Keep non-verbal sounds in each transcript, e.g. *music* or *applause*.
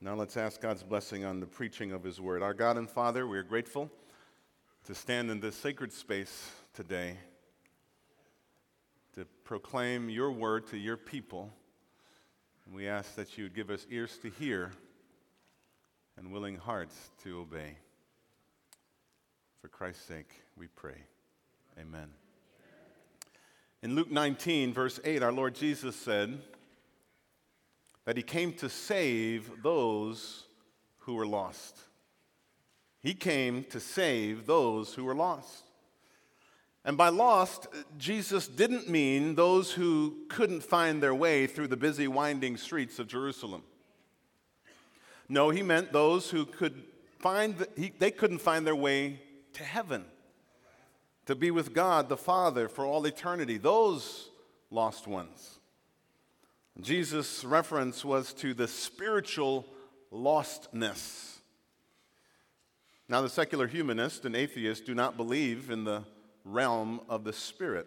Now let's ask God's blessing on the preaching of His word. Our God and Father, we are grateful to stand in this sacred space today to proclaim your word to your people. And we ask that you would give us ears to hear and willing hearts to obey. For Christ's sake, we pray. Amen. In Luke 19, verse 8, our Lord Jesus said, that he came to save those who were lost. He came to save those who were lost. And by lost, Jesus didn't mean those who couldn't find their way through the busy, winding streets of Jerusalem. No, he meant those who could find, the, he, they couldn't find their way to heaven, to be with God the Father for all eternity. Those lost ones. Jesus' reference was to the spiritual lostness. Now, the secular humanist and atheist do not believe in the realm of the spirit.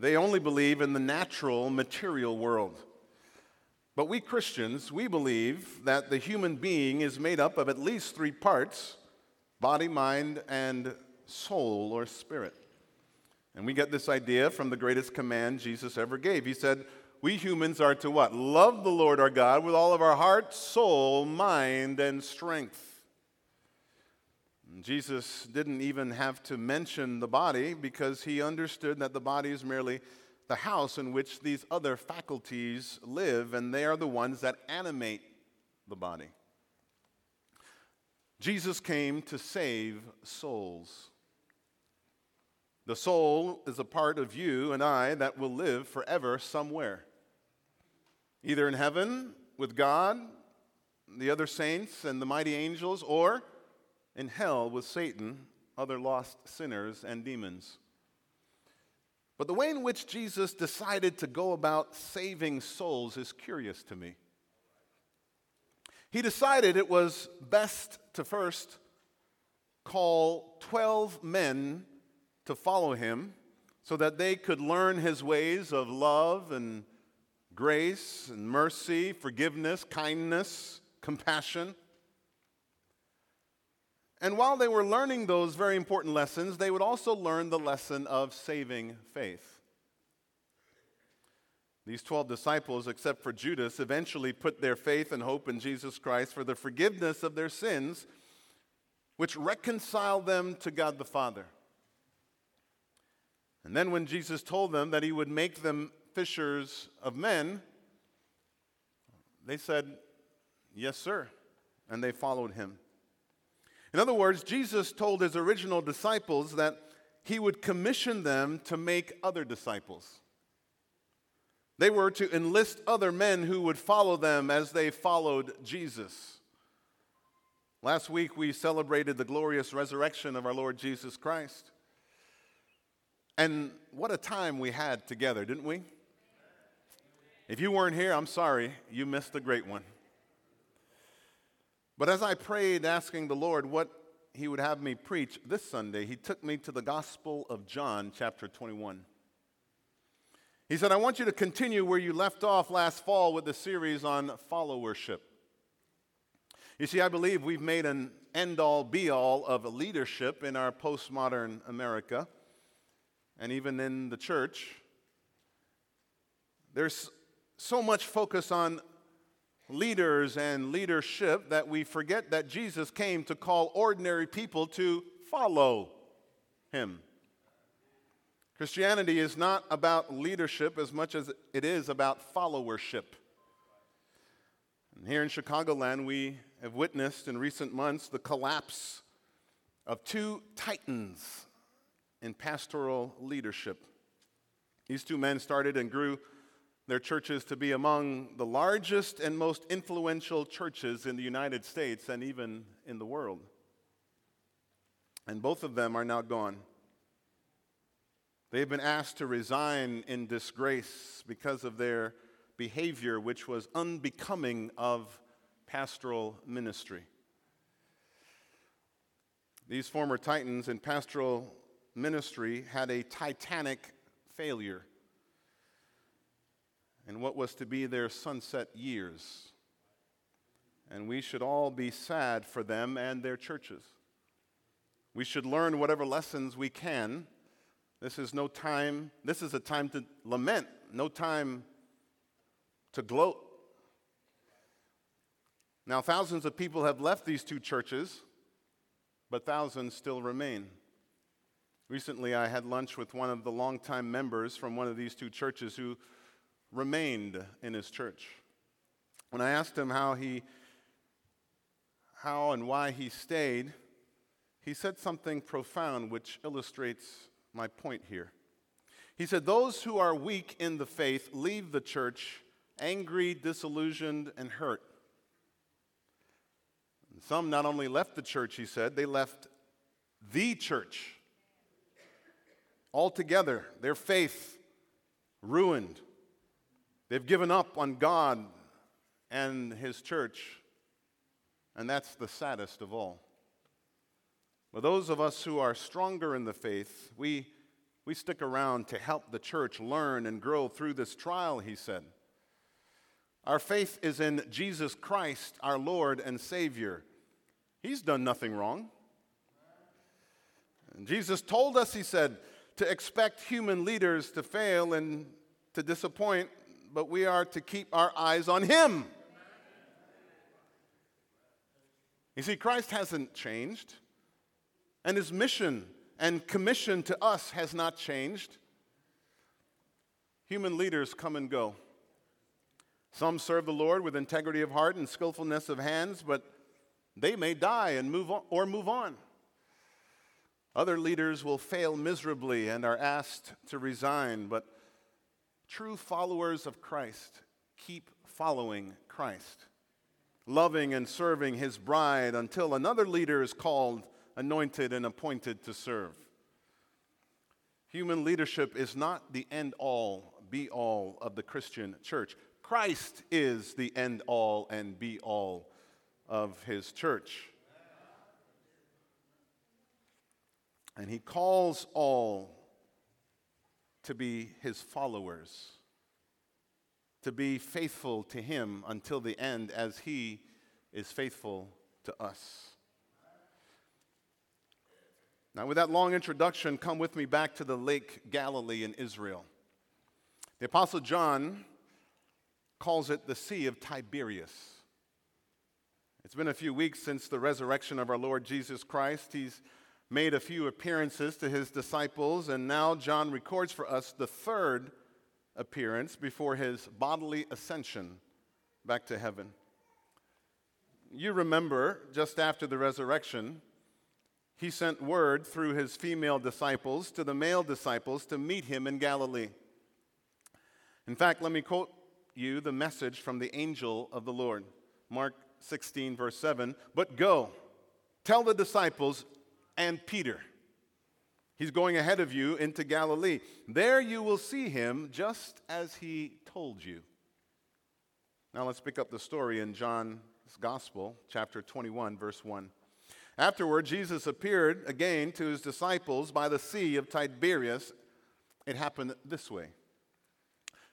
They only believe in the natural, material world. But we Christians, we believe that the human being is made up of at least three parts body, mind, and soul or spirit. And we get this idea from the greatest command Jesus ever gave. He said, We humans are to what? Love the Lord our God with all of our heart, soul, mind, and strength. And Jesus didn't even have to mention the body because he understood that the body is merely the house in which these other faculties live, and they are the ones that animate the body. Jesus came to save souls. The soul is a part of you and I that will live forever somewhere, either in heaven with God, the other saints, and the mighty angels, or in hell with Satan, other lost sinners, and demons. But the way in which Jesus decided to go about saving souls is curious to me. He decided it was best to first call 12 men to follow him so that they could learn his ways of love and grace and mercy, forgiveness, kindness, compassion. And while they were learning those very important lessons, they would also learn the lesson of saving faith. These 12 disciples, except for Judas, eventually put their faith and hope in Jesus Christ for the forgiveness of their sins, which reconciled them to God the Father. And then when Jesus told them that he would make them fishers of men, they said, Yes, sir. And they followed him. In other words, Jesus told his original disciples that he would commission them to make other disciples. They were to enlist other men who would follow them as they followed Jesus. Last week, we celebrated the glorious resurrection of our Lord Jesus Christ. And what a time we had together, didn't we? If you weren't here, I'm sorry, you missed a great one. But as I prayed, asking the Lord what He would have me preach this Sunday, He took me to the Gospel of John, chapter 21. He said, I want you to continue where you left off last fall with the series on followership. You see, I believe we've made an end all be all of leadership in our postmodern America and even in the church, there's so much focus on leaders and leadership that we forget that Jesus came to call ordinary people to follow him. Christianity is not about leadership as much as it is about followership. And here in Chicagoland, we have witnessed in recent months the collapse of two titans in pastoral leadership. These two men started and grew their churches to be among the largest and most influential churches in the United States and even in the world. And both of them are now gone. They've been asked to resign in disgrace because of their behavior, which was unbecoming of pastoral ministry. These former titans in pastoral ministry had a titanic failure in what was to be their sunset years. and we should all be sad for them and their churches. We should learn whatever lessons we can. This is no time, this is a time to lament, no time to gloat. Now, thousands of people have left these two churches, but thousands still remain. Recently, I had lunch with one of the longtime members from one of these two churches who remained in his church. When I asked him how he how and why he stayed, he said something profound which illustrates my point here. He said, Those who are weak in the faith leave the church angry, disillusioned, and hurt. And some not only left the church, he said, they left the church altogether, their faith ruined. They've given up on God and His church, and that's the saddest of all. But those of us who are stronger in the faith, we, we stick around to help the church learn and grow through this trial, he said. Our faith is in Jesus Christ, our Lord and Savior. He's done nothing wrong. And Jesus told us, he said, to expect human leaders to fail and to disappoint, but we are to keep our eyes on Him. You see, Christ hasn't changed, and His mission and commission to us has not changed. Human leaders come and go. Some serve the Lord with integrity of heart and skillfulness of hands, but they may die and move on, or move on. Other leaders will fail miserably and are asked to resign, but true followers of Christ keep following Christ, loving and serving his bride until another leader is called, anointed, and appointed to serve. Human leadership is not the end all, be all of the Christian church. Christ is the end all and be all of his church. And he calls all to be his followers, to be faithful to him until the end, as he is faithful to us. Now, with that long introduction, come with me back to the Lake Galilee in Israel. The Apostle John calls it the Sea of Tiberias. It's been a few weeks since the resurrection of our Lord Jesus Christ. He's made a few appearances to his disciples, and now John records for us the third appearance before his bodily ascension back to heaven. You remember, just after the resurrection, he sent word through his female disciples to the male disciples to meet him in Galilee. In fact, let me quote you the message from the angel of the Lord. Mark 16, verse 7. But go, tell the disciples, and Peter. He's going ahead of you into Galilee. There you will see him just as he told you. Now let's pick up the story in John's Gospel, chapter 21, verse 1. Afterward, Jesus appeared again to his disciples by the Sea of Tiberias. It happened this way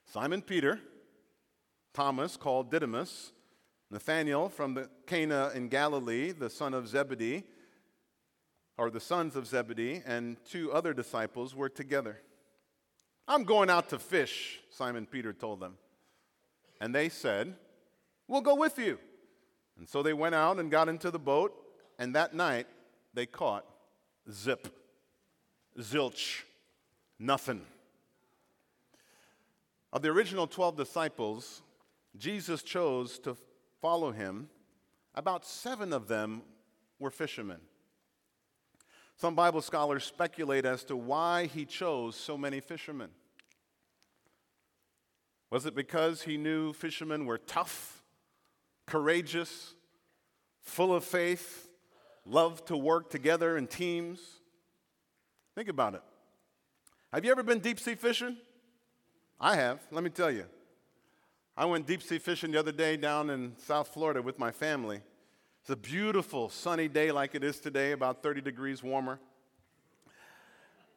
Simon Peter, Thomas, called Didymus, Nathanael from the Cana in Galilee, the son of Zebedee, or the sons of Zebedee, and two other disciples were together. I'm going out to fish, Simon Peter told them. And they said, We'll go with you. And so they went out and got into the boat, and that night they caught zip, zilch, nothing. Of the original 12 disciples, Jesus chose to follow him. About seven of them were fishermen. Some Bible scholars speculate as to why he chose so many fishermen. Was it because he knew fishermen were tough, courageous, full of faith, loved to work together in teams? Think about it. Have you ever been deep sea fishing? I have, let me tell you. I went deep sea fishing the other day down in South Florida with my family. It's a beautiful sunny day like it is today, about 30 degrees warmer.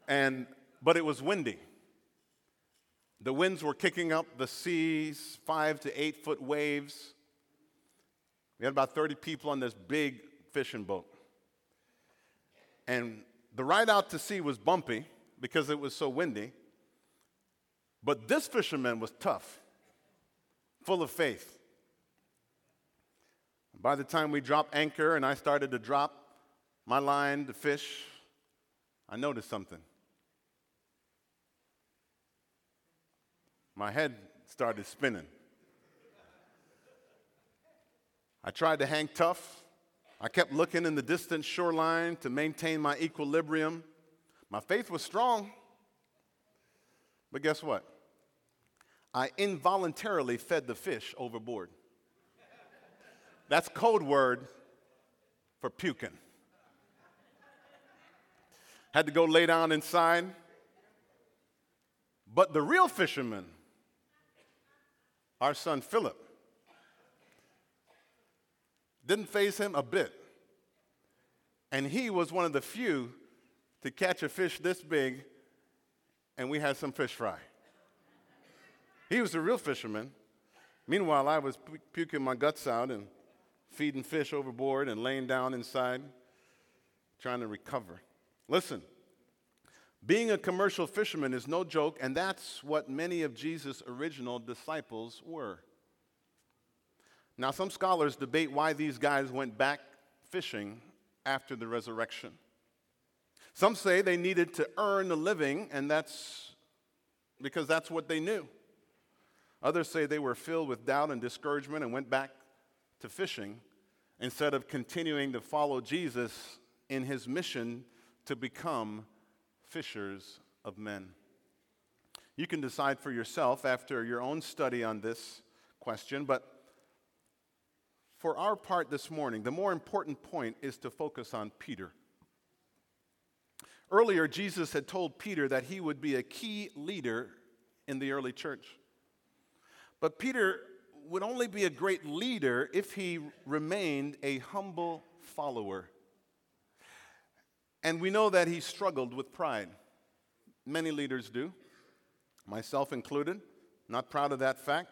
And, but it was windy. The winds were kicking up the seas, five to eight foot waves. We had about 30 people on this big fishing boat. And the ride out to sea was bumpy because it was so windy. But this fisherman was tough, full of faith. By the time we dropped anchor and I started to drop my line to fish, I noticed something. My head started spinning. I tried to hang tough. I kept looking in the distant shoreline to maintain my equilibrium. My faith was strong. But guess what? I involuntarily fed the fish overboard. That's code word for puking. Had to go lay down inside. But the real fisherman, our son Philip, didn't faze him a bit. And he was one of the few to catch a fish this big, and we had some fish fry. He was a real fisherman. Meanwhile, I was puking my guts out and feeding fish overboard and laying down inside, trying to recover. Listen, being a commercial fisherman is no joke, and that's what many of Jesus' original disciples were. Now, some scholars debate why these guys went back fishing after the resurrection. Some say they needed to earn a living, and that's because that's what they knew. Others say they were filled with doubt and discouragement and went back to fishing instead of continuing to follow Jesus in his mission to become fishers of men. You can decide for yourself after your own study on this question, but for our part this morning, the more important point is to focus on Peter. Earlier, Jesus had told Peter that he would be a key leader in the early church. But Peter would only be a great leader if he remained a humble follower. And we know that he struggled with pride. Many leaders do, myself included. Not proud of that fact.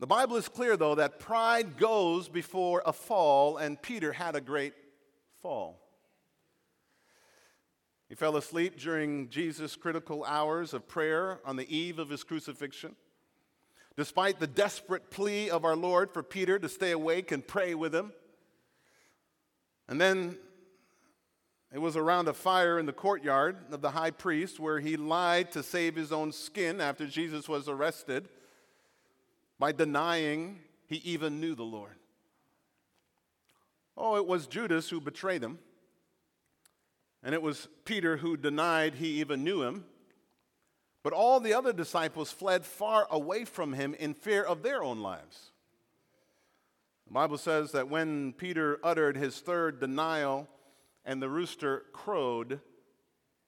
The Bible is clear, though, that pride goes before a fall, and Peter had a great fall. He fell asleep during Jesus' critical hours of prayer on the eve of his crucifixion. Despite the desperate plea of our Lord for Peter to stay awake and pray with him. And then it was around a fire in the courtyard of the high priest where he lied to save his own skin after Jesus was arrested by denying he even knew the Lord. Oh, it was Judas who betrayed him. And it was Peter who denied he even knew him. But all the other disciples fled far away from him in fear of their own lives. The Bible says that when Peter uttered his third denial and the rooster crowed,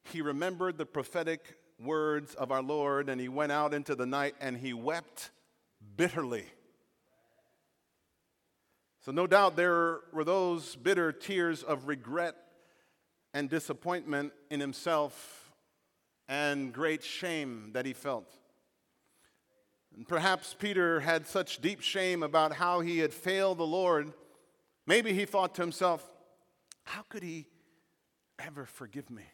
he remembered the prophetic words of our Lord and he went out into the night and he wept bitterly. So, no doubt there were those bitter tears of regret and disappointment in himself and great shame that he felt. And perhaps Peter had such deep shame about how he had failed the Lord. Maybe he thought to himself, how could he ever forgive me?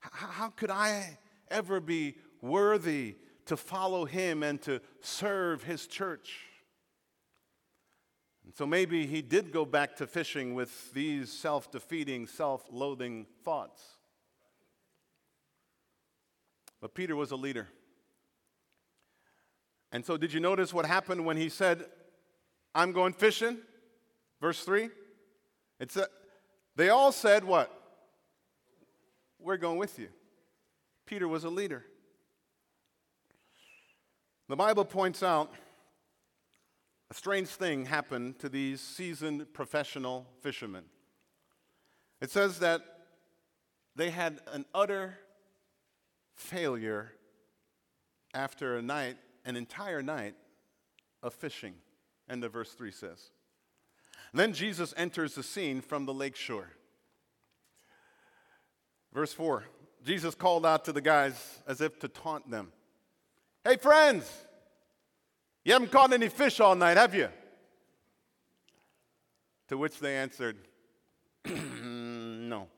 How could I ever be worthy to follow him and to serve his church? And so maybe he did go back to fishing with these self defeating, self loathing thoughts. But Peter was a leader. And so, did you notice what happened when he said, I'm going fishing? Verse 3. It's a, they all said, What? We're going with you. Peter was a leader. The Bible points out a strange thing happened to these seasoned professional fishermen. It says that they had an utter failure after a night, an entire night of fishing. End of verse 3 says. then Jesus enters the scene from the lake shore. Verse 4 Jesus called out to the guys as if to taunt them Hey, friends, You haven't caught any fish all night, have you? To which they answered, *clears throat* No.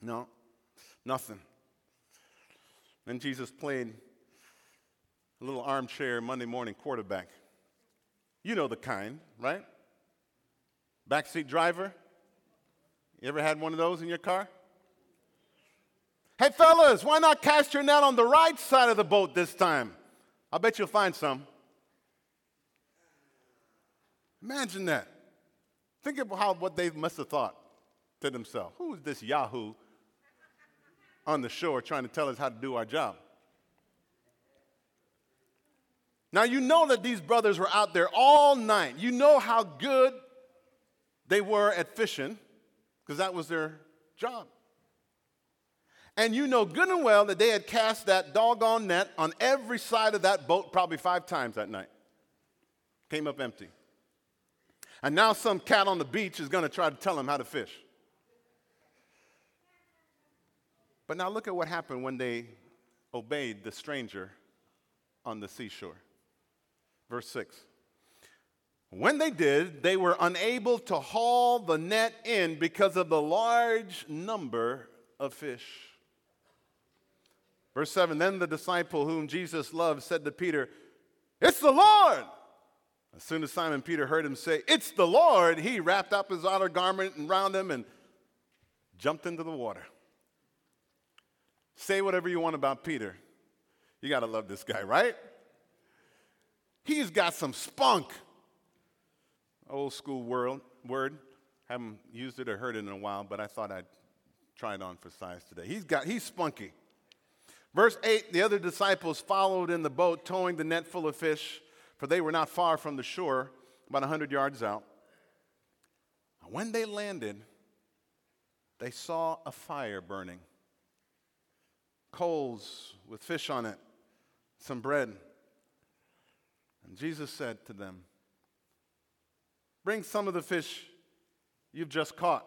No, nothing. Then Jesus played a little armchair Monday morning quarterback. You know the kind, right? Backseat driver. You ever had one of those in your car? Hey, fellas, why not cast your net on the right side of the boat this time? I bet you'll find some. Imagine that. Think about how what they must have thought to themselves. Who is this Yahoo on the shore trying to tell us how to do our job? Now, you know that these brothers were out there all night. You know how good they were at fishing because that was their job. And you know good and well that they had cast that doggone net on every side of that boat probably five times that night. Came up empty. And now some cat on the beach is going to try to tell them how to fish. But now look at what happened when they obeyed the stranger on the seashore. Verse 6. When they did, they were unable to haul the net in because of the large number of fish. Verse 7 Then the disciple whom Jesus loved said to Peter, It's the Lord! As soon as Simon Peter heard him say, It's the Lord, he wrapped up his outer garment around him and jumped into the water. Say whatever you want about Peter. You got to love this guy, right? He's got some spunk. Old school world, word. Haven't used it or heard it in a while, but I thought I'd try it on for size today. He's got he's spunky. Verse 8, the other disciples followed in the boat, towing the net full of fish for they were not far from the shore, about a 100 yards out. When they landed, they saw a fire burning, coals with fish on it, some bread. And Jesus said to them, Bring some of the fish you've just caught.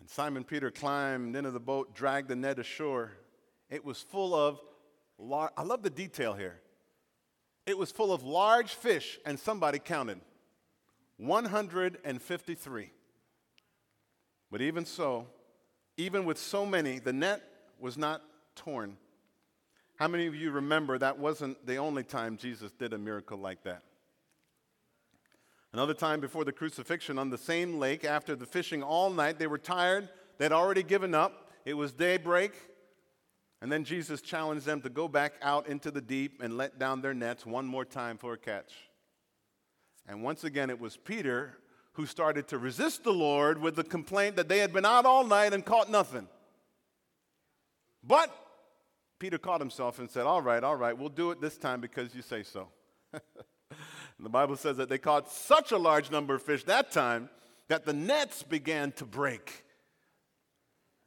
And Simon Peter climbed into the boat, dragged the net ashore. It was full of, lar- I love the detail here. It was full of large fish, and somebody counted 153. But even so, even with so many, the net was not torn. How many of you remember that wasn't the only time Jesus did a miracle like that? Another time before the crucifixion on the same lake, after the fishing all night, they were tired, they'd already given up. It was daybreak. And then Jesus challenged them to go back out into the deep and let down their nets one more time for a catch. And once again, it was Peter who started to resist the Lord with the complaint that they had been out all night and caught nothing. But Peter caught himself and said, All right, all right, we'll do it this time because you say so. *laughs* the Bible says that they caught such a large number of fish that time that the nets began to break.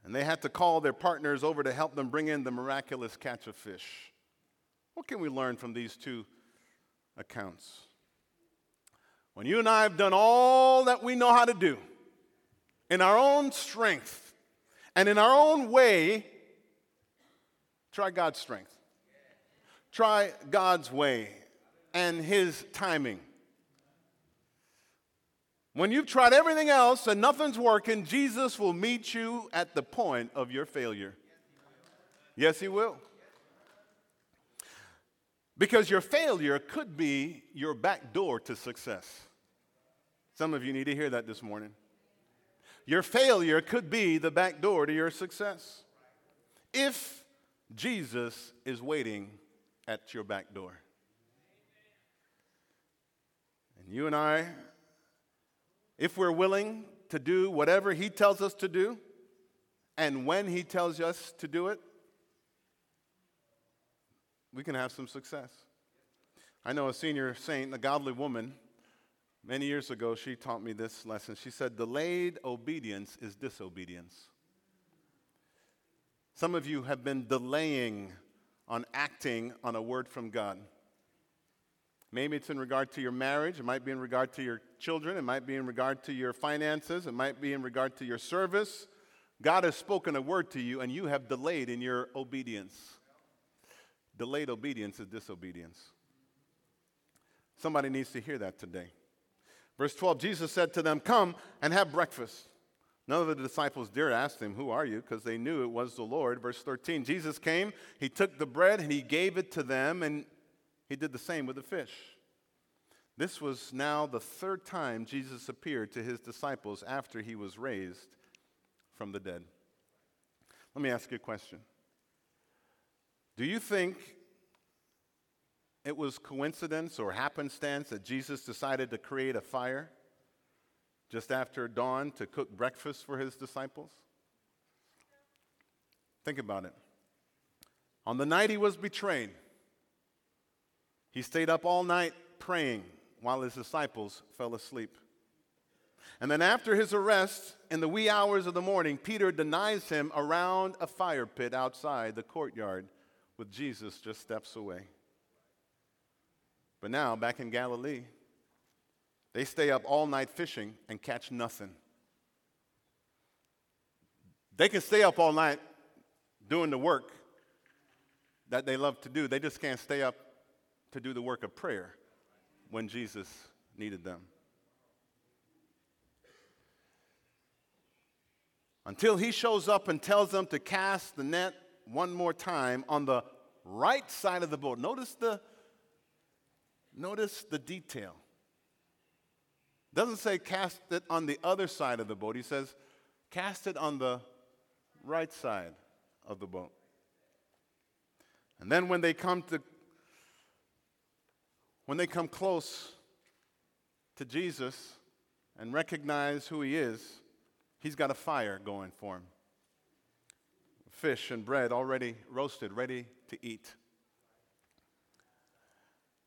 And they had to call their partners over to help them bring in the miraculous catch of fish. What can we learn from these two accounts? When you and I have done all that we know how to do in our own strength and in our own way, try God's strength. Try God's way and His timing. When you've tried everything else and nothing's working, Jesus will meet you at the point of your failure. Yes, He will. Because your failure could be your back door to success. Some of you need to hear that this morning. Your failure could be the back door to your success. If Jesus is waiting at your back door. And you and I if we're willing to do whatever He tells us to do, and when He tells us to do it, we can have some success. I know a senior saint, a godly woman, many years ago, she taught me this lesson. She said, Delayed obedience is disobedience. Some of you have been delaying on acting on a word from God. Maybe it's in regard to your marriage, it might be in regard to your children, it might be in regard to your finances, it might be in regard to your service. God has spoken a word to you and you have delayed in your obedience. Delayed obedience is disobedience. Somebody needs to hear that today. Verse 12 Jesus said to them, Come and have breakfast. None of the disciples dared ask him, Who are you? because they knew it was the Lord. Verse 13 Jesus came, he took the bread, and he gave it to them, and he did the same with the fish. This was now the third time Jesus appeared to his disciples after he was raised from the dead. Let me ask you a question. Do you think it was coincidence or happenstance that Jesus decided to create a fire just after dawn to cook breakfast for his disciples? Think about it. On the night he was betrayed, he stayed up all night praying while his disciples fell asleep. And then, after his arrest, in the wee hours of the morning, Peter denies him around a fire pit outside the courtyard with Jesus just steps away. But now, back in Galilee, they stay up all night fishing and catch nothing. They can stay up all night doing the work that they love to do. They just can't stay up to do the work of prayer when Jesus needed them. Until he shows up and tells them to cast the net one more time on the right side of the boat. Notice the notice the detail. Doesn't say cast it on the other side of the boat. He says cast it on the right side of the boat. And then when they come to when they come close to Jesus and recognize who he is, he's got a fire going for him fish and bread already roasted, ready to eat.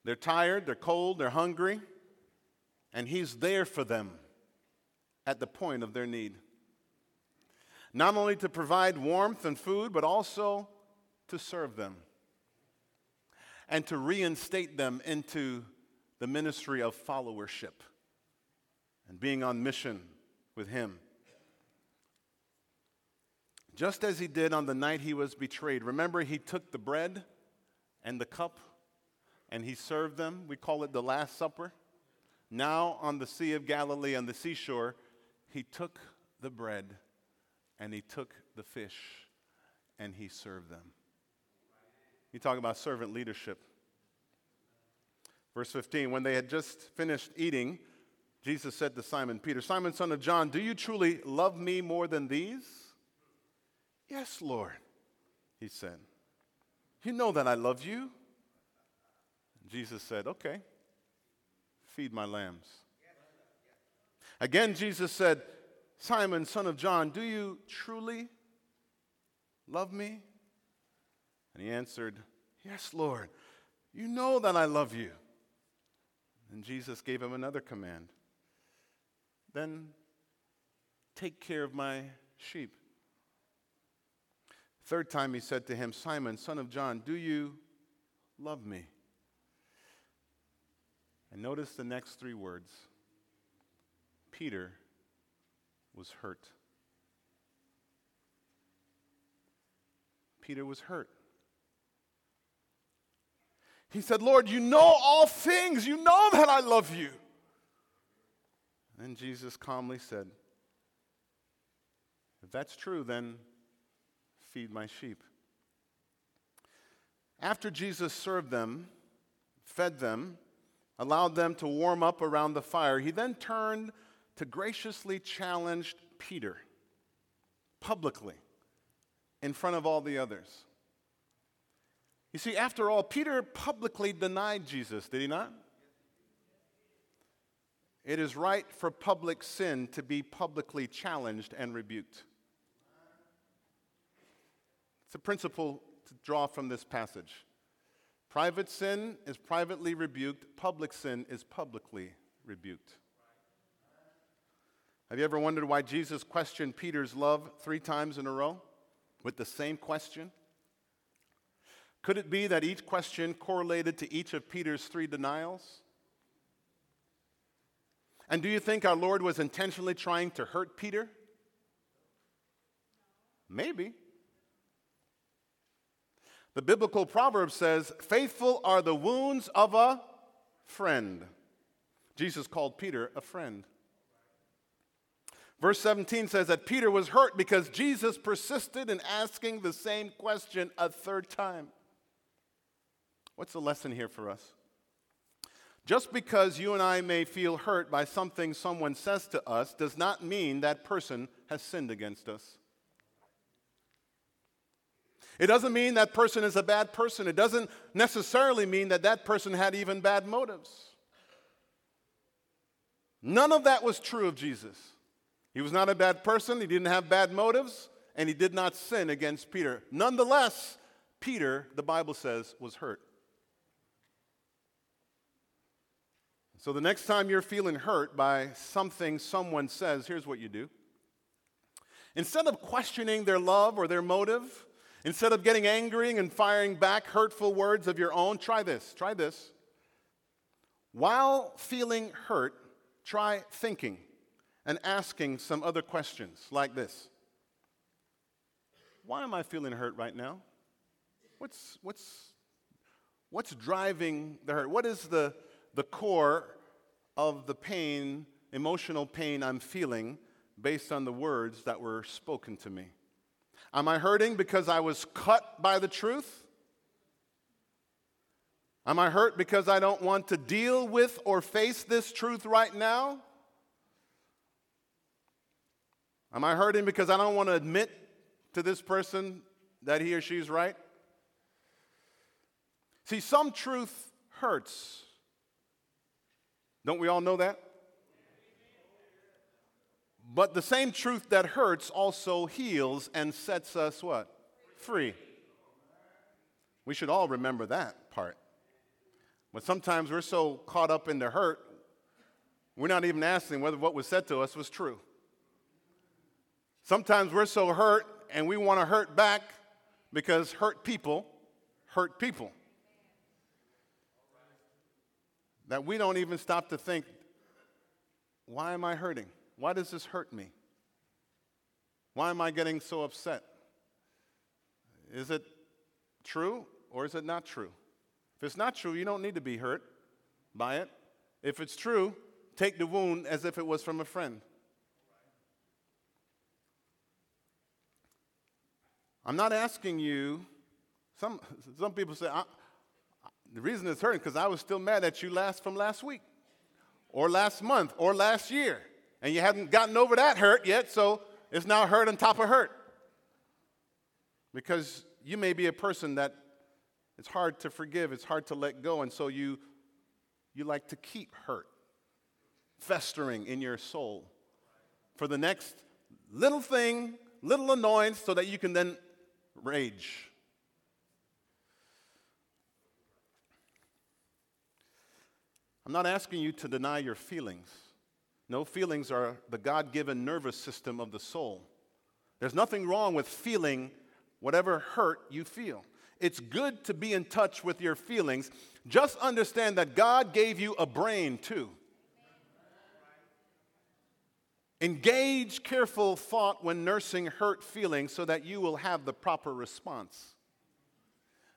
They're tired, they're cold, they're hungry, and He's there for them at the point of their need. Not only to provide warmth and food, but also to serve them and to reinstate them into the ministry of followership and being on mission with Him just as he did on the night he was betrayed. Remember, he took the bread and the cup and he served them. We call it the Last Supper. Now, on the Sea of Galilee, on the seashore, he took the bread and he took the fish and he served them. You talk about servant leadership. Verse 15 When they had just finished eating, Jesus said to Simon Peter, Simon, son of John, do you truly love me more than these? Yes, Lord, he said. You know that I love you. Jesus said, Okay, feed my lambs. Again, Jesus said, Simon, son of John, do you truly love me? And he answered, Yes, Lord, you know that I love you. And Jesus gave him another command then take care of my sheep. Third time he said to him, Simon, son of John, do you love me? And notice the next three words Peter was hurt. Peter was hurt. He said, Lord, you know all things. You know that I love you. And Jesus calmly said, If that's true, then feed my sheep. After Jesus served them, fed them, allowed them to warm up around the fire, he then turned to graciously challenge Peter publicly in front of all the others. You see, after all, Peter publicly denied Jesus, did he not? It is right for public sin to be publicly challenged and rebuked. It's a principle to draw from this passage. Private sin is privately rebuked, public sin is publicly rebuked. Have you ever wondered why Jesus questioned Peter's love three times in a row with the same question? Could it be that each question correlated to each of Peter's three denials? And do you think our Lord was intentionally trying to hurt Peter? Maybe. The biblical proverb says, Faithful are the wounds of a friend. Jesus called Peter a friend. Verse 17 says that Peter was hurt because Jesus persisted in asking the same question a third time. What's the lesson here for us? Just because you and I may feel hurt by something someone says to us does not mean that person has sinned against us. It doesn't mean that person is a bad person. It doesn't necessarily mean that that person had even bad motives. None of that was true of Jesus. He was not a bad person, he didn't have bad motives, and he did not sin against Peter. Nonetheless, Peter, the Bible says, was hurt. So the next time you're feeling hurt by something someone says, here's what you do. Instead of questioning their love or their motive, instead of getting angry and firing back hurtful words of your own, try this. Try this. While feeling hurt, try thinking and asking some other questions like this Why am I feeling hurt right now? What's, what's, what's driving the hurt? What is the the core of the pain, emotional pain I'm feeling based on the words that were spoken to me. Am I hurting because I was cut by the truth? Am I hurt because I don't want to deal with or face this truth right now? Am I hurting because I don't want to admit to this person that he or she is right? See, some truth hurts. Don't we all know that? But the same truth that hurts also heals and sets us what? Free. We should all remember that part. But sometimes we're so caught up in the hurt, we're not even asking whether what was said to us was true. Sometimes we're so hurt and we want to hurt back because hurt people hurt people that we don't even stop to think, why am I hurting? Why does this hurt me? Why am I getting so upset? Is it true or is it not true? If it's not true, you don't need to be hurt by it. If it's true, take the wound as if it was from a friend. I'm not asking you, some, some people say, the reason it's hurting because I was still mad at you last from last week, or last month, or last year, and you haven't gotten over that hurt yet, so it's now hurt on top of hurt. Because you may be a person that it's hard to forgive, it's hard to let go, and so you you like to keep hurt festering in your soul for the next little thing, little annoyance, so that you can then rage I'm not asking you to deny your feelings. No, feelings are the God given nervous system of the soul. There's nothing wrong with feeling whatever hurt you feel. It's good to be in touch with your feelings. Just understand that God gave you a brain too. Engage careful thought when nursing hurt feelings so that you will have the proper response.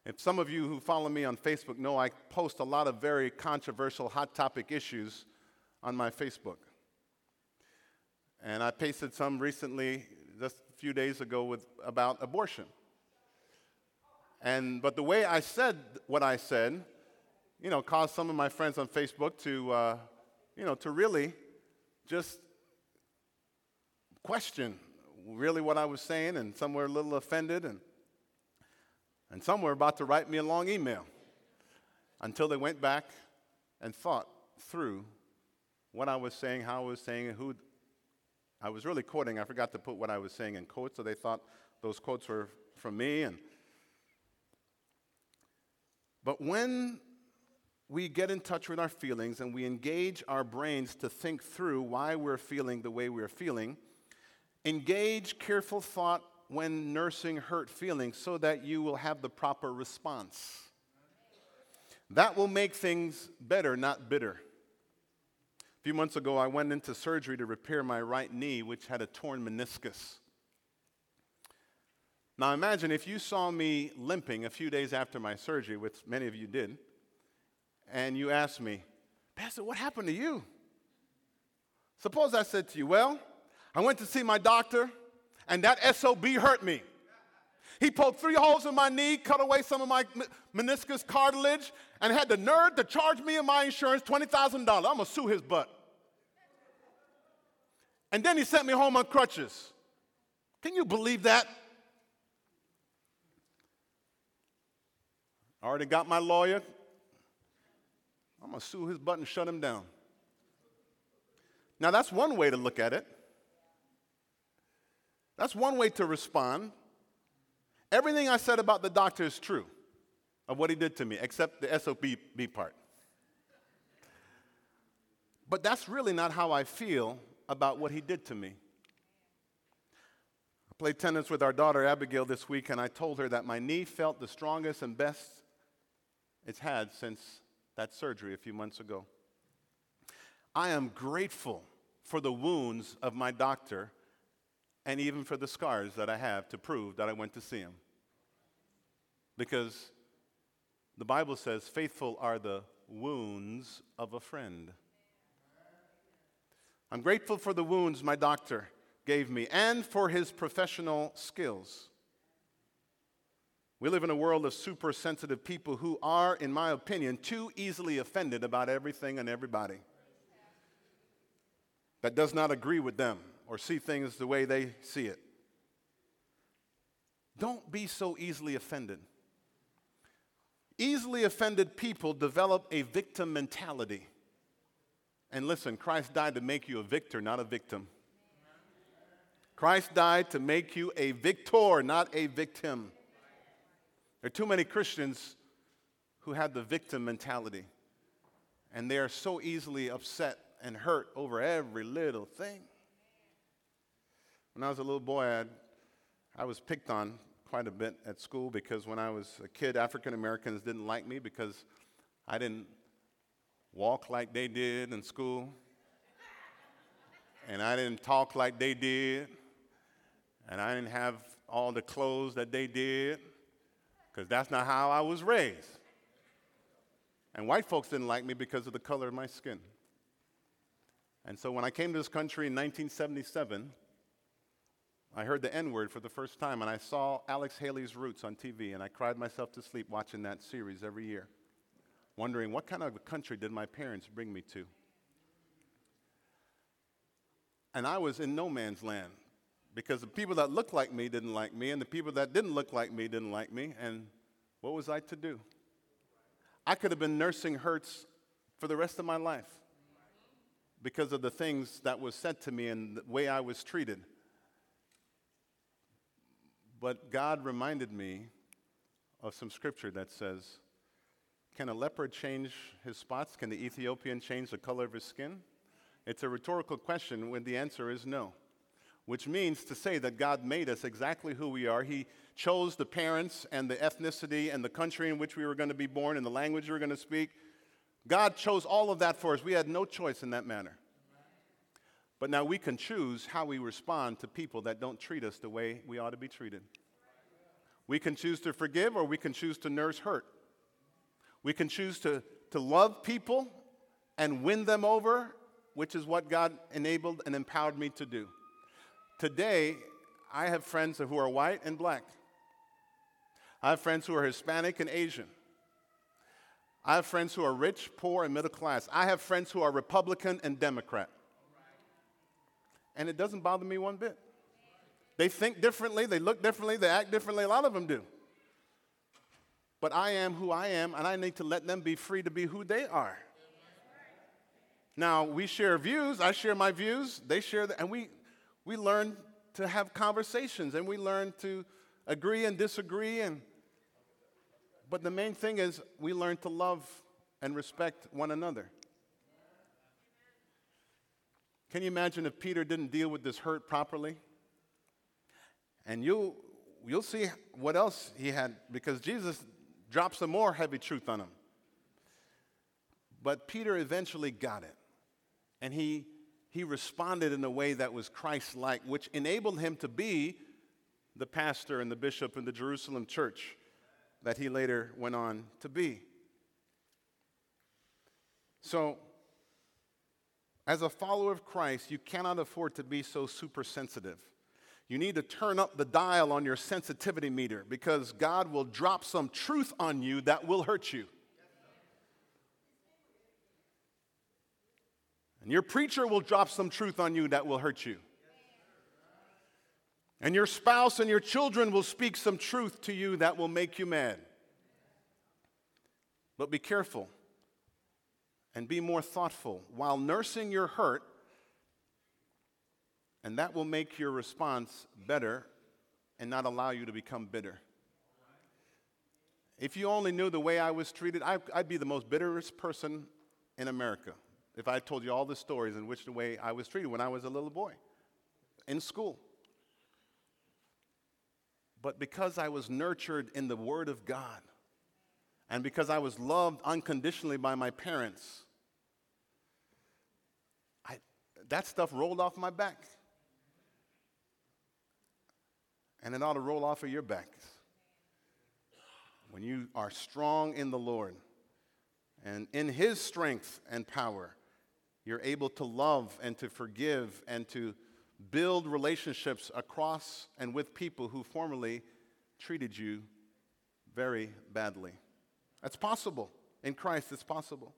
If some of you who follow me on Facebook know, I post a lot of very controversial, hot topic issues on my Facebook. And I pasted some recently, just a few days ago, with, about abortion. And, but the way I said what I said, you know, caused some of my friends on Facebook to, uh, you know, to really just question really what I was saying, and some were a little offended. And, and some were about to write me a long email until they went back and thought through what I was saying, how I was saying, who I was really quoting. I forgot to put what I was saying in quotes, so they thought those quotes were from me. And but when we get in touch with our feelings and we engage our brains to think through why we're feeling the way we're feeling, engage careful thought when nursing hurt feelings so that you will have the proper response. That will make things better, not bitter. A few months ago, I went into surgery to repair my right knee, which had a torn meniscus. Now, imagine if you saw me limping a few days after my surgery, which many of you did, and you asked me, Pastor, what happened to you? Suppose I said to you, Well, I went to see my doctor, and that SOB hurt me. He poked three holes in my knee, cut away some of my meniscus cartilage, and had the nerve to charge me and my insurance $20,000. I'm gonna sue his butt. And then he sent me home on crutches. Can you believe that? I already got my lawyer. I'm gonna sue his butt and shut him down. Now, that's one way to look at it. That's one way to respond. Everything I said about the doctor is true of what he did to me, except the SOB part. But that's really not how I feel about what he did to me. I played tennis with our daughter Abigail this week, and I told her that my knee felt the strongest and best it's had since that surgery a few months ago. I am grateful for the wounds of my doctor and even for the scars that I have to prove that I went to see him. Because the Bible says, faithful are the wounds of a friend. I'm grateful for the wounds my doctor gave me and for his professional skills. We live in a world of super sensitive people who are, in my opinion, too easily offended about everything and everybody that does not agree with them or see things the way they see it. Don't be so easily offended. Easily offended people develop a victim mentality. And listen, Christ died to make you a victor, not a victim. Christ died to make you a victor, not a victim. There are too many Christians who have the victim mentality, and they are so easily upset and hurt over every little thing. When I was a little boy, I'd, I was picked on quite a bit at school because when I was a kid, African Americans didn't like me because I didn't walk like they did in school, and I didn't talk like they did, and I didn't have all the clothes that they did because that's not how I was raised. And white folks didn't like me because of the color of my skin. And so when I came to this country in 1977, I heard the N word for the first time, and I saw Alex Haley's Roots on TV, and I cried myself to sleep watching that series every year, wondering what kind of a country did my parents bring me to? And I was in no man's land because the people that looked like me didn't like me, and the people that didn't look like me didn't like me, and what was I to do? I could have been nursing hurts for the rest of my life because of the things that was said to me and the way I was treated. But God reminded me of some scripture that says, Can a leopard change his spots? Can the Ethiopian change the color of his skin? It's a rhetorical question when the answer is no, which means to say that God made us exactly who we are. He chose the parents and the ethnicity and the country in which we were going to be born and the language we were going to speak. God chose all of that for us. We had no choice in that manner. But now we can choose how we respond to people that don't treat us the way we ought to be treated. We can choose to forgive or we can choose to nurse hurt. We can choose to, to love people and win them over, which is what God enabled and empowered me to do. Today, I have friends who are white and black. I have friends who are Hispanic and Asian. I have friends who are rich, poor, and middle class. I have friends who are Republican and Democrat. And it doesn't bother me one bit. They think differently, they look differently, they act differently. A lot of them do. But I am who I am, and I need to let them be free to be who they are. Now, we share views. I share my views. They share, the, and we, we learn to have conversations and we learn to agree and disagree. And, but the main thing is we learn to love and respect one another. Can you imagine if Peter didn't deal with this hurt properly? And you'll, you'll see what else he had because Jesus dropped some more heavy truth on him. But Peter eventually got it. And he, he responded in a way that was Christ like, which enabled him to be the pastor and the bishop in the Jerusalem church that he later went on to be. So, As a follower of Christ, you cannot afford to be so super sensitive. You need to turn up the dial on your sensitivity meter because God will drop some truth on you that will hurt you. And your preacher will drop some truth on you that will hurt you. And your spouse and your children will speak some truth to you that will make you mad. But be careful and be more thoughtful while nursing your hurt, and that will make your response better and not allow you to become bitter. If you only knew the way I was treated, I'd be the most bitterest person in America if I told you all the stories in which the way I was treated when I was a little boy in school. But because I was nurtured in the Word of God, and because I was loved unconditionally by my parents, I, that stuff rolled off my back. And it ought to roll off of your back. When you are strong in the Lord and in His strength and power, you're able to love and to forgive and to build relationships across and with people who formerly treated you very badly. That's possible. In Christ, it's possible.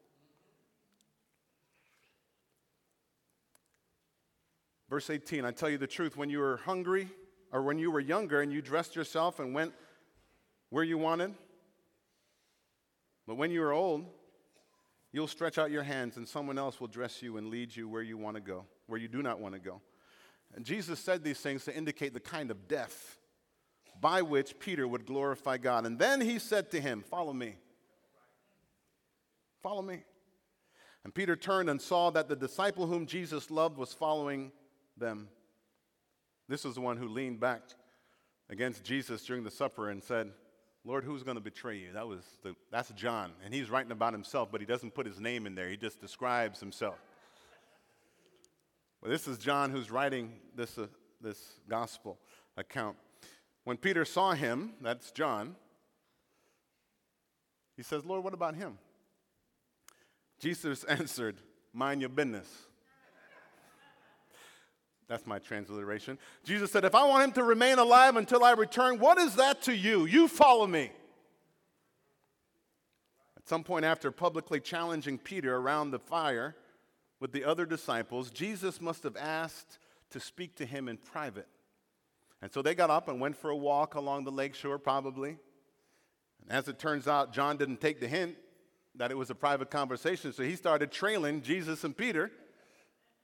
Verse 18 I tell you the truth, when you were hungry, or when you were younger and you dressed yourself and went where you wanted, but when you are old, you'll stretch out your hands and someone else will dress you and lead you where you want to go, where you do not want to go. And Jesus said these things to indicate the kind of death by which Peter would glorify God. And then he said to him, Follow me. Follow me. And Peter turned and saw that the disciple whom Jesus loved was following them. This was the one who leaned back against Jesus during the supper and said, Lord, who's going to betray you? That was the, that's John. And he's writing about himself, but he doesn't put his name in there. He just describes himself. Well, this is John who's writing this, uh, this gospel account. When Peter saw him, that's John, he says, Lord, what about him? Jesus *laughs* answered, Mind your business. That's my transliteration. Jesus said, If I want him to remain alive until I return, what is that to you? You follow me. At some point, after publicly challenging Peter around the fire with the other disciples, Jesus must have asked to speak to him in private. And so they got up and went for a walk along the lakeshore, probably. And as it turns out, John didn't take the hint that it was a private conversation. So he started trailing Jesus and Peter,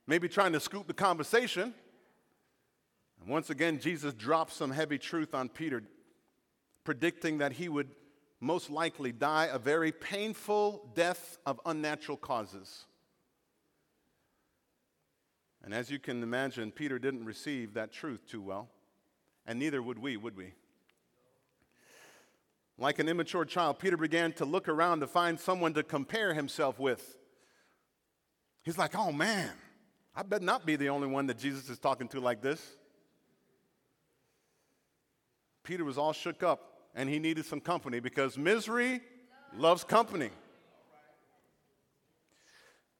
maybe trying to scoop the conversation. And once again, Jesus dropped some heavy truth on Peter, predicting that he would most likely die a very painful death of unnatural causes. And as you can imagine, Peter didn't receive that truth too well, and neither would we, would we? Like an immature child, Peter began to look around to find someone to compare himself with. He's like, oh man, I better not be the only one that Jesus is talking to like this. Peter was all shook up and he needed some company because misery loves company.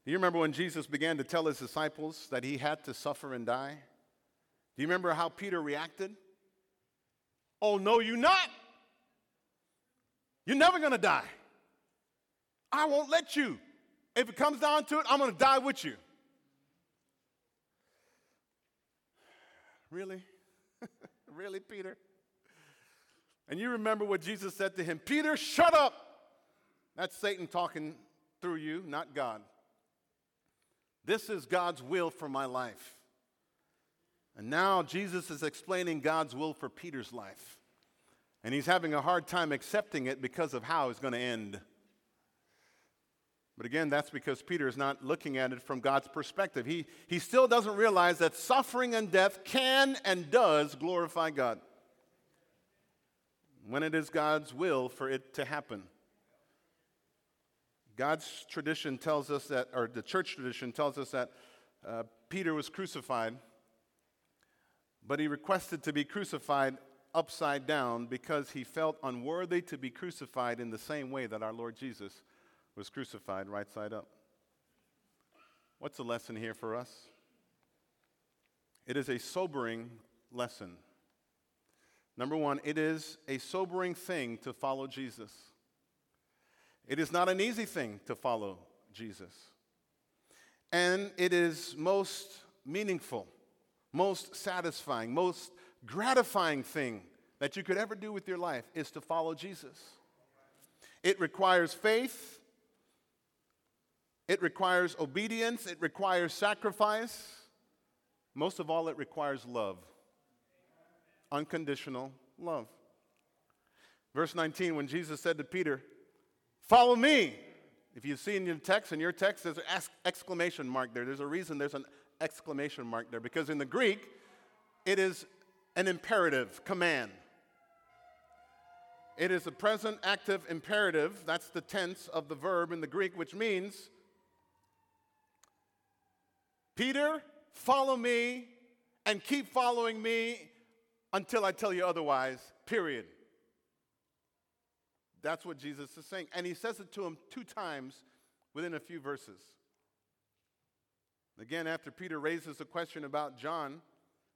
Do you remember when Jesus began to tell his disciples that he had to suffer and die? Do you remember how Peter reacted? Oh, no, you not. You're never going to die. I won't let you. If it comes down to it, I'm going to die with you. Really? *laughs* really, Peter? And you remember what Jesus said to him Peter, shut up. That's Satan talking through you, not God. This is God's will for my life. And now Jesus is explaining God's will for Peter's life. And he's having a hard time accepting it because of how it's going to end. But again, that's because Peter is not looking at it from God's perspective. He, he still doesn't realize that suffering and death can and does glorify God when it is God's will for it to happen. God's tradition tells us that, or the church tradition tells us that uh, Peter was crucified, but he requested to be crucified upside down because he felt unworthy to be crucified in the same way that our Lord Jesus was crucified right side up. What's the lesson here for us? It is a sobering lesson. Number one, it is a sobering thing to follow Jesus. It is not an easy thing to follow Jesus. And it is most meaningful, most satisfying, most gratifying thing that you could ever do with your life is to follow Jesus. It requires faith, it requires obedience, it requires sacrifice. Most of all, it requires love unconditional love. Verse 19, when Jesus said to Peter, Follow me. If you see in your text, in your text, there's an exclamation mark there. There's a reason there's an exclamation mark there because in the Greek, it is an imperative command. It is a present active imperative. That's the tense of the verb in the Greek, which means, Peter, follow me and keep following me until I tell you otherwise, period. That's what Jesus is saying. And he says it to him two times within a few verses. Again, after Peter raises a question about John,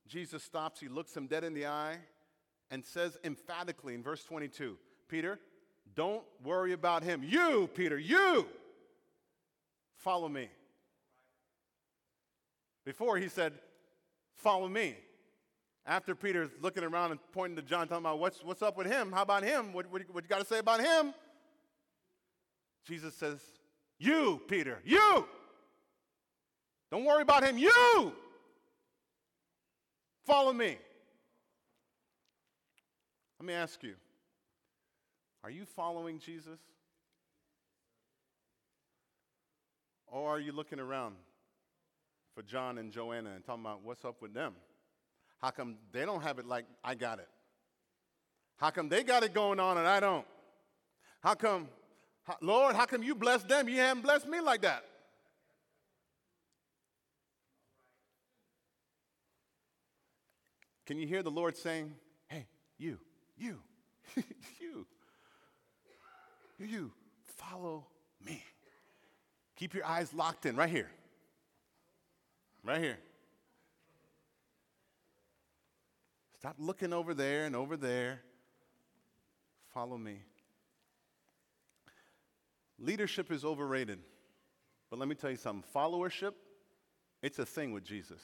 Jesus stops, he looks him dead in the eye, and says emphatically in verse 22 Peter, don't worry about him. You, Peter, you, follow me. Before he said, follow me. After Peter's looking around and pointing to John, talking about what's, what's up with him? How about him? What, what, what you got to say about him? Jesus says, You, Peter, you. Don't worry about him. You. Follow me. Let me ask you are you following Jesus? Or are you looking around for John and Joanna and talking about what's up with them? How come they don't have it like I got it? How come they got it going on and I don't? How come, Lord, how come you bless them? You haven't blessed me like that. Can you hear the Lord saying, Hey, you, *laughs* you, you, you, follow me. Keep your eyes locked in right here. Right here. Stop looking over there and over there. Follow me. Leadership is overrated. But let me tell you something followership, it's a thing with Jesus.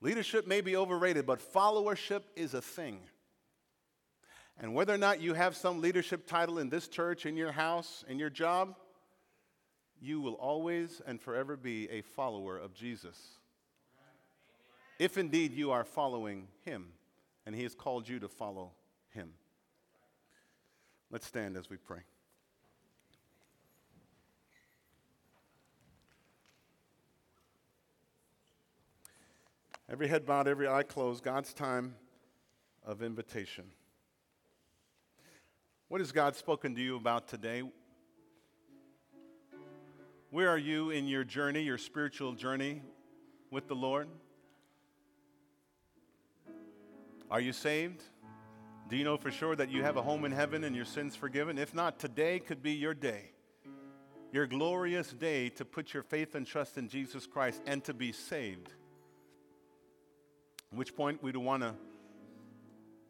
Leadership may be overrated, but followership is a thing. And whether or not you have some leadership title in this church, in your house, in your job, you will always and forever be a follower of Jesus if indeed you are following him and he has called you to follow him. Let's stand as we pray. Every head bowed, every eye closed, God's time of invitation. What has God spoken to you about today? Where are you in your journey, your spiritual journey with the Lord? Are you saved? Do you know for sure that you have a home in heaven and your sins forgiven? If not, today could be your day, your glorious day to put your faith and trust in Jesus Christ and to be saved. At which point we'd want to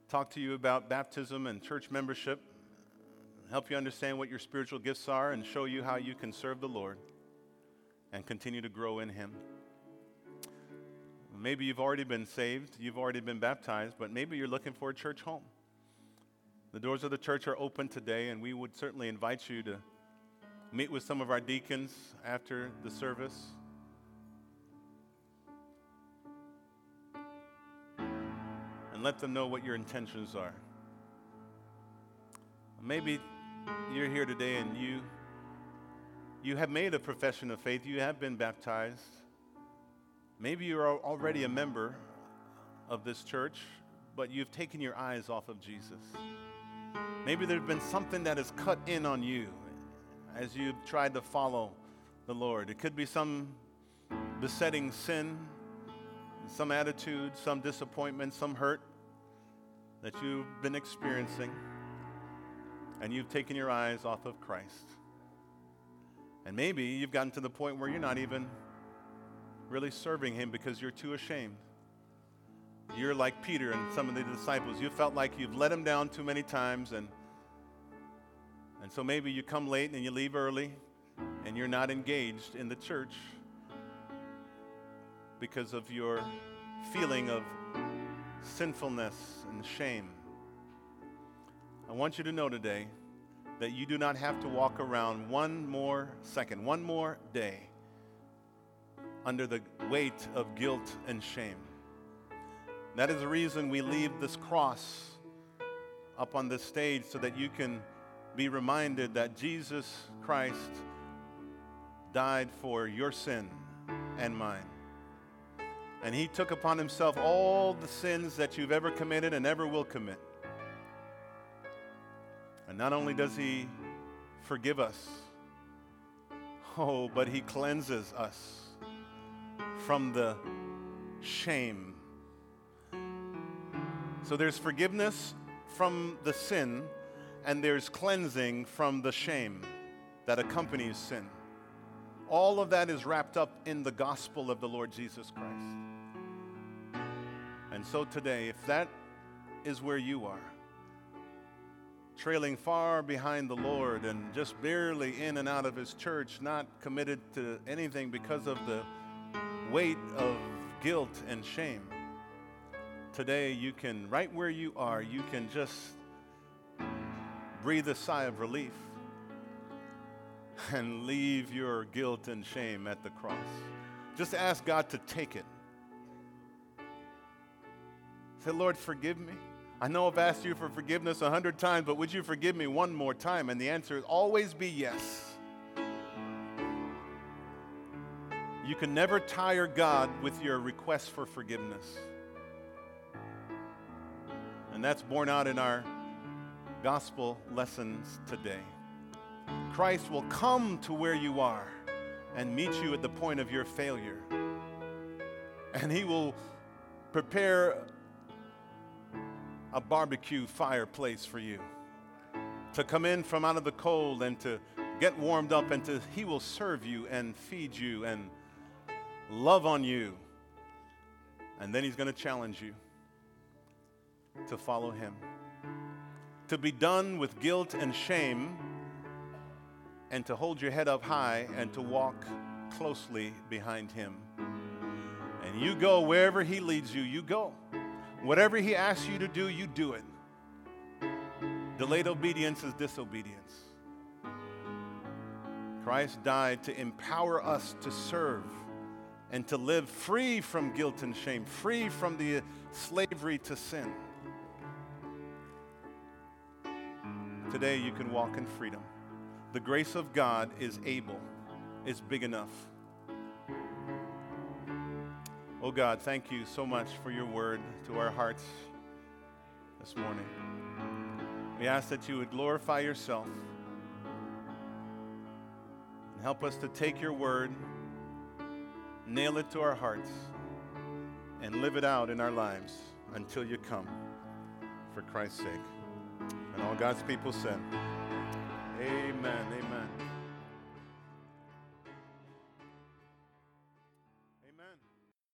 talk to you about baptism and church membership, help you understand what your spiritual gifts are, and show you how you can serve the Lord and continue to grow in Him. Maybe you've already been saved, you've already been baptized, but maybe you're looking for a church home. The doors of the church are open today, and we would certainly invite you to meet with some of our deacons after the service. Let them know what your intentions are. Maybe you're here today and you you have made a profession of faith, you have been baptized, Maybe you're already a member of this church, but you've taken your eyes off of Jesus. Maybe there's been something that has cut in on you as you've tried to follow the Lord. It could be some besetting sin, some attitude, some disappointment, some hurt that you've been experiencing, and you've taken your eyes off of Christ. And maybe you've gotten to the point where you're not even really serving Him because you're too ashamed. You're like Peter and some of the disciples. You felt like you've let Him down too many times, and, and so maybe you come late and you leave early and you're not engaged in the church because of your feeling of sinfulness and shame. I want you to know today that you do not have to walk around one more second, one more day under the weight of guilt and shame. That is the reason we leave this cross up on this stage so that you can be reminded that Jesus Christ died for your sin and mine. And he took upon himself all the sins that you've ever committed and ever will commit. And not only does he forgive us, oh, but he cleanses us from the shame. So there's forgiveness from the sin, and there's cleansing from the shame that accompanies sin. All of that is wrapped up in the gospel of the Lord Jesus Christ. And so today, if that is where you are, trailing far behind the Lord and just barely in and out of His church, not committed to anything because of the weight of guilt and shame. Today, you can, right where you are, you can just breathe a sigh of relief and leave your guilt and shame at the cross. Just ask God to take it. Say, Lord, forgive me. I know I've asked you for forgiveness a hundred times, but would you forgive me one more time? And the answer is always be yes. You can never tire God with your request for forgiveness. And that's borne out in our gospel lessons today. Christ will come to where you are and meet you at the point of your failure. And he will prepare a barbecue fireplace for you to come in from out of the cold and to get warmed up and to he will serve you and feed you and love on you and then he's going to challenge you to follow him to be done with guilt and shame and to hold your head up high and to walk closely behind him and you go wherever he leads you you go Whatever He asks you to do, you do it. Delayed obedience is disobedience. Christ died to empower us to serve and to live free from guilt and shame, free from the slavery to sin. Today you can walk in freedom. The grace of God is able, is big enough. Oh God, thank you so much for your word to our hearts this morning. We ask that you would glorify yourself and help us to take your word, nail it to our hearts, and live it out in our lives until you come for Christ's sake. And all God's people said, Amen. Amen.